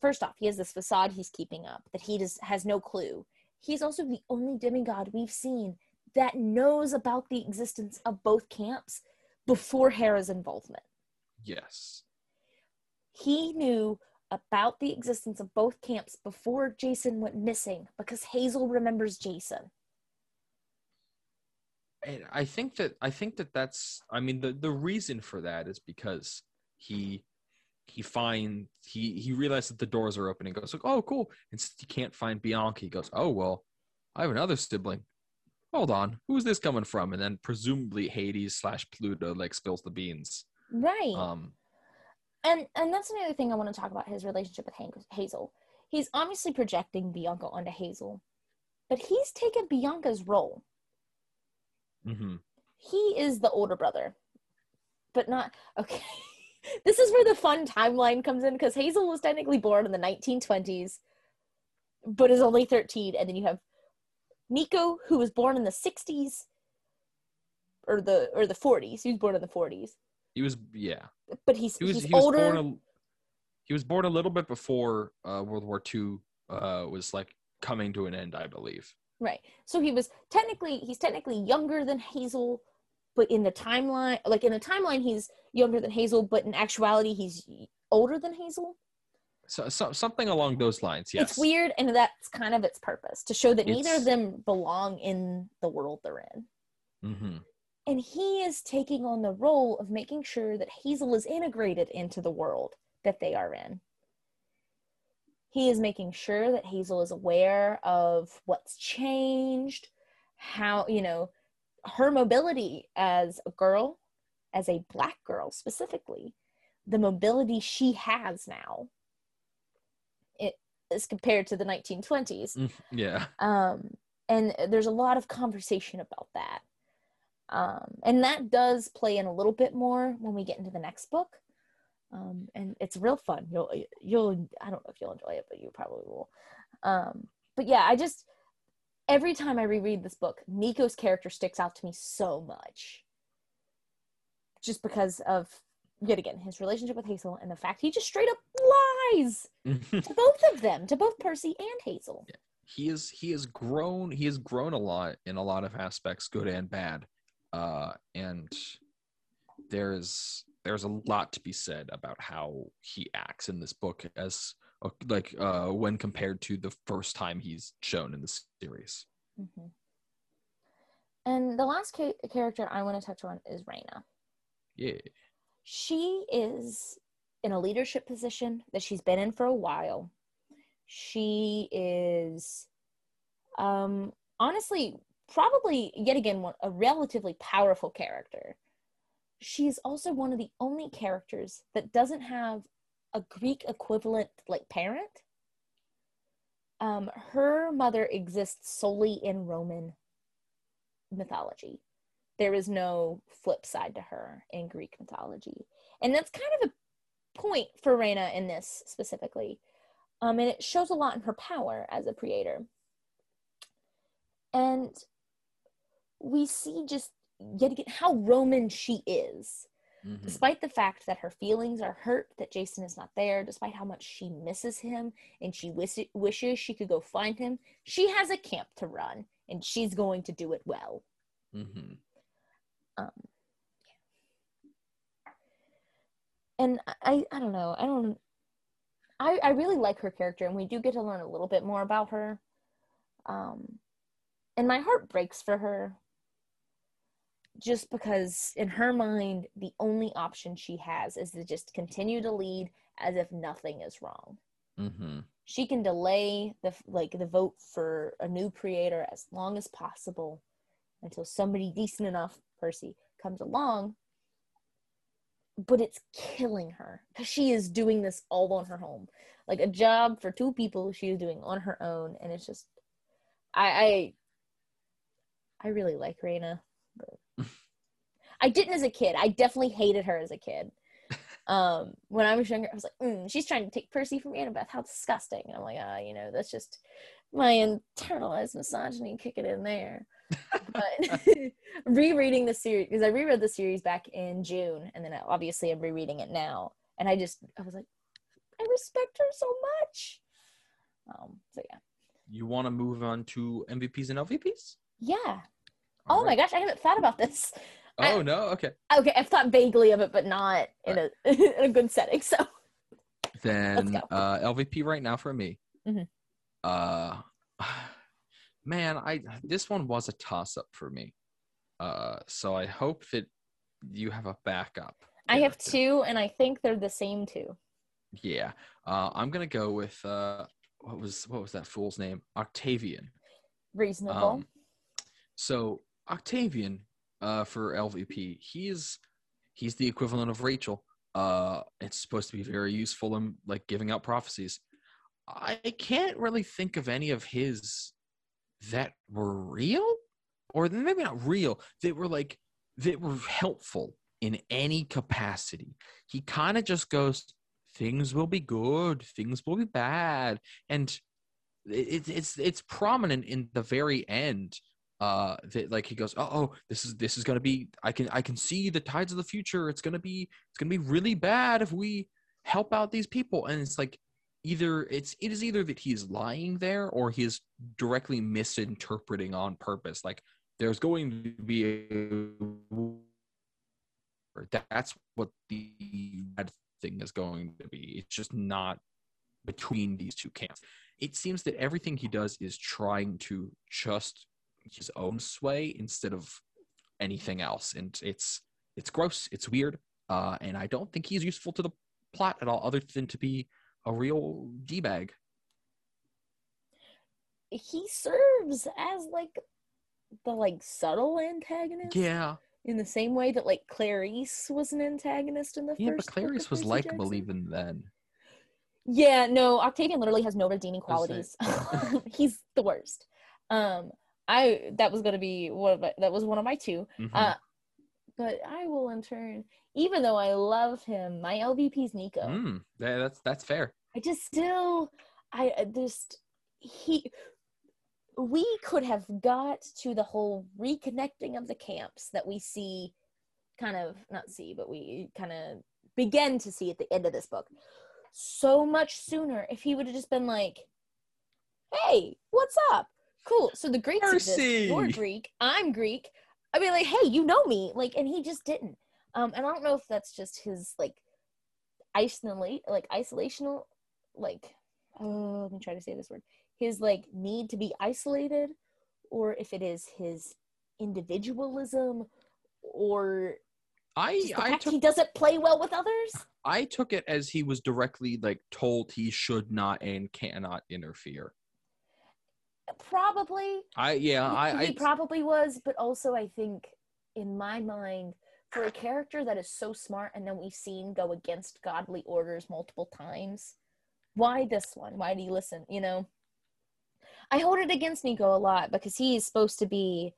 first off, he has this facade he's keeping up that he just has no clue. He's also the only demigod we've seen that knows about the existence of both camps before Hera's involvement Yes. he knew about the existence of both camps before Jason went missing because Hazel remembers Jason. And I think that I think that that's I mean the the reason for that is because he he find he he realizes that the doors are open and goes like oh cool and since he can't find Bianca he goes oh well I have another sibling hold on who's this coming from and then presumably Hades slash Pluto like spills the beans Right. um and and that's another thing I want to talk about his relationship with Hank, Hazel. He's obviously projecting Bianca onto Hazel, but he's taken Bianca's role. Mhm. He is the older brother, but not okay. this is where the fun timeline comes in because Hazel was technically born in the 1920s, but is only 13, and then you have Nico, who was born in the 60s or the or the 40s. He was born in the 40s, he was yeah but he's he was he's he was older. born a, he was born a little bit before uh, World War II uh, was like coming to an end, I believe. Right. So he was technically he's technically younger than Hazel, but in the timeline, like in the timeline, he's younger than Hazel, but in actuality, he's older than Hazel. So, so something along those lines. Yes. It's weird, and that's kind of its purpose to show that neither of them belong in the world they're in. hmm And he is taking on the role of making sure that Hazel is integrated into the world that they are in. He is making sure that Hazel is aware of what's changed, how, you know, her mobility as a girl, as a black girl specifically, the mobility she has now. It is compared to the 1920s Yeah. um, and there's a lot of conversation about that Um, and that does play in a little bit more when we get into the next book. Um, and it's real fun. You'll you'll I don't know if you'll enjoy it, but you probably will. Um, but yeah, I just every time I reread this book, Nico's character sticks out to me so much. Just because of yet again his relationship with Hazel and the fact he just straight up lies to both of them, to both Percy and Hazel. Yeah. He is he has grown he has grown a lot in a lot of aspects, good and bad. Uh and there's there's a lot to be said about how he acts in this book as uh, like uh when compared to the first time he's shown in the series. Mm-hmm. And the last ca- character I want to touch on is Reyna. Yeah. She is in a leadership position that she's been in for a while. She is, um, honestly, probably yet again a relatively powerful character. She's also one of the only characters that doesn't have a Greek equivalent like parent. Um, her mother exists solely in Roman mythology. There is no flip side to her in Greek mythology. And that's kind of a point for Reyna in this specifically. Um, and it shows a lot in her power as a praetor. And we see just yet again how Roman she is. Mm-hmm. Despite the fact that her feelings are hurt that Jason is not there, despite how much she misses him and she wish- wishes she could go find him, she has a camp to run and she's going to do it well. Mm-hmm. Um, and I, I don't know. I don't. I, I really like her character, and we do get to learn a little bit more about her. Um, and my heart breaks for her, just because in her mind, the only option she has is to just continue to lead as if nothing is wrong. Mm-hmm. She can delay the like the vote for a new praetor as long as possible until somebody decent enough, Percy, comes along but it's killing her because she is doing this all on her home like a job for two people she is doing on her own and it's just i i, I really like Reyna but i didn't as a kid i definitely hated her as a kid um when i was younger i was like mm, she's trying to take percy from annabeth how disgusting and i'm like ah you know that's just my internalized misogyny kicking in there but rereading the series because I reread the series back in June, and then obviously I'm rereading it now, and I just I was like, I respect her so much. Um, so yeah. You want to move on to MVPs and LVPs? Yeah. All oh right. my gosh, I haven't thought about this. Oh I, no, okay. Okay, I've thought vaguely of it, but not in right. a in a good setting. So then uh LVP right now for me. Mm-hmm. Uh man, I this one was a toss up for me. Uh, so I hope that you have a backup. I have two, and I think they're the same two. Yeah, uh, I'm gonna go with uh, what was what was that fool's name? Octavian. Reasonable. Um, so Octavian, uh, for LVP, he's he's the equivalent of Rachel. Uh, it's supposed to be very useful in like giving out prophecies. I can't really think of any of his that were real or maybe not real that were like that were helpful in any capacity he kind of just goes things will be good things will be bad and it, it's it's prominent in the very end uh that like he goes oh, oh this is this is gonna be i can i can see the tides of the future. It's gonna be it's gonna be really bad if we help out these people. And it's like either it's it is either that he's lying there or he is directly misinterpreting on purpose. Like there's going to be a that's what the bad thing is going to be. It's just not between these two camps. It seems that everything he does is trying to just his own sway instead of anything else and it's it's gross it's weird uh, and i don't think he's useful to the plot at all other than to be a real d bag. He serves as like the like subtle antagonist. Yeah. In the same way that like Clarisse was an antagonist in the yeah, first. Yeah, but Clarisse was likable even then. Yeah, no, Octavian literally has no redeeming qualities. He's the worst. Um, I that was gonna be one of my, that was one of my 2 Mhm. Uh, but I will in turn, even though I love him, my LVP is Nico. Mm, yeah, that's that's fair. I just still, I I just he. We could have got to the whole reconnecting of the camps that we see, kind of not see, but we kind of begin to see at the end of this book, so much sooner if he would have just been like, "Hey, what's up? Cool. So the Greeks exist. You're Greek. I'm Greek. I mean, like, hey, you know me. Like, and he just didn't. Um, and I don't know if that's just his like isolate, like isolational, like, oh, let me try to say this word. His like need to be isolated, or if it is his individualism, or I I took he doesn't play well with others. I took it as he was directly like told he should not and cannot interfere. Probably. I yeah he, I he I probably was, but also I think in my mind, for a character that is so smart and then we've seen go against godly orders multiple times, why this one? Why do you listen? You know, I hold it against Nico a lot because he is supposed to be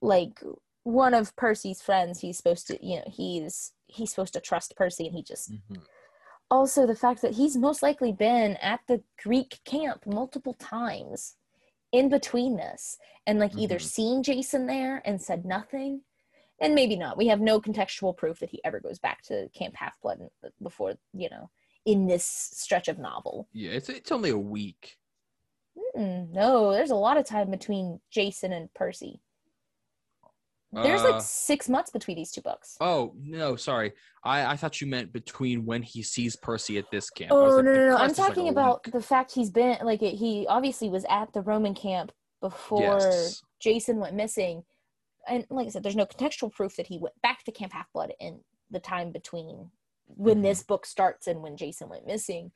like one of Percy's friends. He's supposed to, you know, he's he's supposed to trust Percy, and he just Mhm. also the fact that he's most likely been at the Greek camp multiple times in between this and like either Mhm. seen Jason there and said nothing and maybe not. We have no contextual proof that he ever goes back to Camp Half Blood before, you know, in this stretch of novel. yeah it's it's only a week. Mm, no, there's a lot of time between Jason and Percy. There's Uh, like six months between these two books. Oh no, sorry. I I thought you meant between when he sees Percy at this camp. Oh like, no, no, no! I'm is like talking about week. the fact he's been like he obviously was at the Roman camp before Yes. Jason went missing, and like I said, there's no contextual proof that he went back to Camp Half Blood in the time between when Mhm. this book starts and when Jason went missing.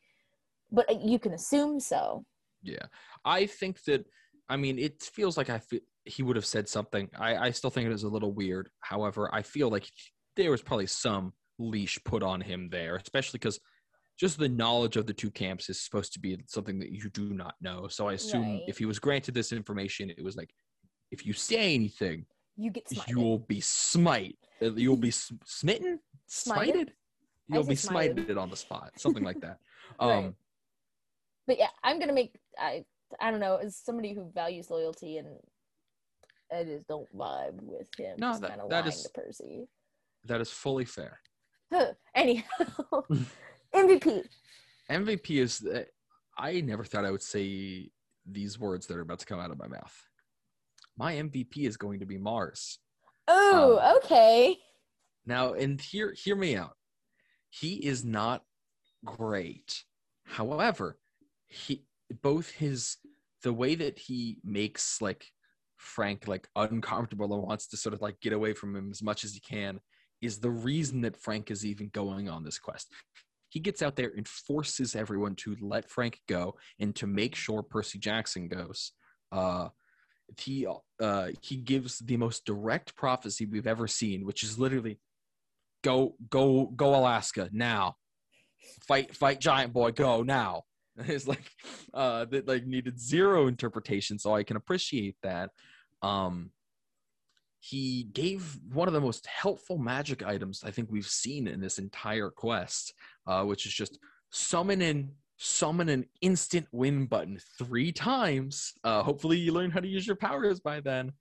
But uh, you can assume so. Yeah, I think that. I mean, it feels like I feel he would have said something. I I still think it is a little weird. However, I feel like there was probably some leash put on him there, especially because just the knowledge of the two camps is supposed to be something that you do not know. So I assume Right. if he was granted this information, it was like, if you say anything, You get smited. you will be smite. uh, You'll be smitten, Smited? smited. You'll be smited. smited on the spot, something like that. Right. Um, But yeah, I'm gonna make I I don't know as somebody who values loyalty and I just don't vibe with him. No, just that- kind of that is- to Percy. that is fully fair. Anyhow, MVP. MVP is. uh, I never thought I would say these words that are about to come out of my mouth. My MVP is going to be Mars. Oh, Um, okay. Now, and hear hear me out. He is not great. However, he both his the way that he makes like Frank like uncomfortable and wants to sort of like get away from him as much as he can is the reason that Frank is even going on this quest. He gets out there and forces everyone to let Frank go and to make sure Percy Jackson goes. Uh, he uh, he gives the most direct prophecy we've ever seen, which is literally go go go Alaska now, fight fight giant boy go now. It's like uh, that like needed zero interpretation, so I can appreciate that. Um, he gave one of the most helpful magic items I think we've seen in this entire quest, uh, which is just summon in summon an instant win button three times. Uh, hopefully, you learn how to use your powers by then.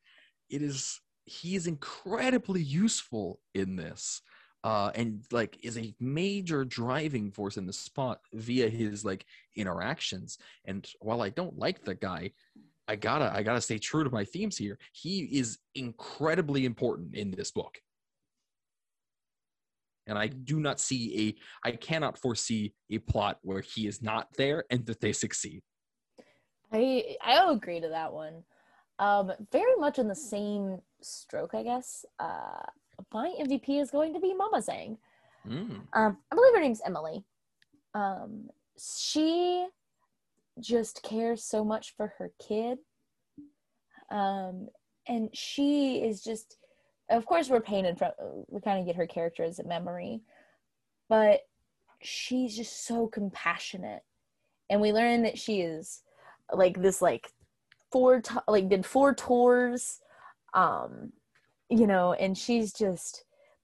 It is he is incredibly useful in this, uh, and like is a major driving force in the spot via his like interactions. And while I don't like the guy, I gotta I gotta stay true to my themes here. He is incredibly important in this book. And I do not see a I cannot foresee a plot where he is not there and that they succeed. I I'll agree to that one. Um, very much in the same stroke, I guess. Uh, my MVP is going to be Mama Zhang. Mm. Um, I believe her name's Emily. Um, she just cares so much for her kid. Um, and she is just, of course, we're painted from, we kind of get her character as a memory, but she's just so compassionate. And we learn that she is like this, like, four to- like did four tours um you know and she's just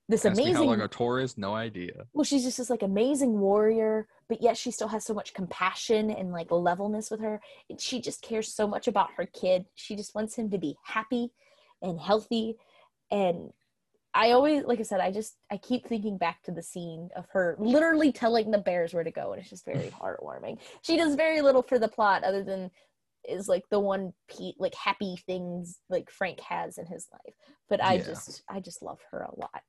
this Ask me how amazing long a tour is? No idea. well she's just this like amazing warrior but yet she still has so much compassion and like levelness with her and she just cares so much about her kid she just wants him to be happy and healthy and i always like i said i just i keep thinking back to the scene of her literally telling the bears where to go and it's just very heartwarming she does very little for the plot other than is like the one pe- like happy things like frank has in his life. But i Yeah. just i just love her a lot.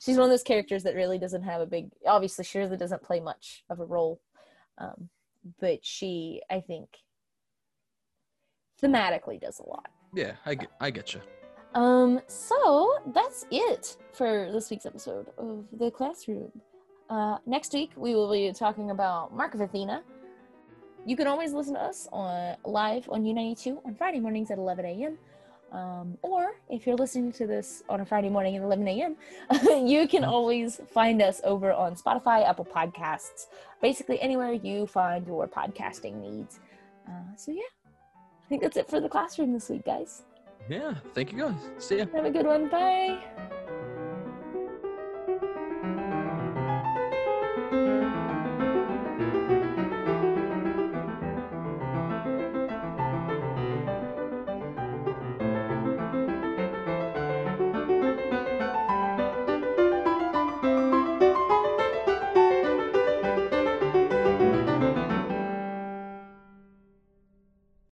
She's one of those characters that really doesn't have a big obviously she really doesn't play much of a role um, but she i think thematically does a lot. Yeah, I get, I get you. um so that's it for this week's episode of the classroom. Uh next week we will be talking about mark of athena you can always listen to us on live on u92 on friday mornings at 11 a.m um, or if you're listening to this on a Friday morning at 11 a.m., you can always find us over on Spotify, Apple Podcasts, basically anywhere you find your podcasting needs. Uh, so, yeah, I think that's it for the classroom this week, guys. Yeah, thank you guys. See ya. Have a good one. Bye.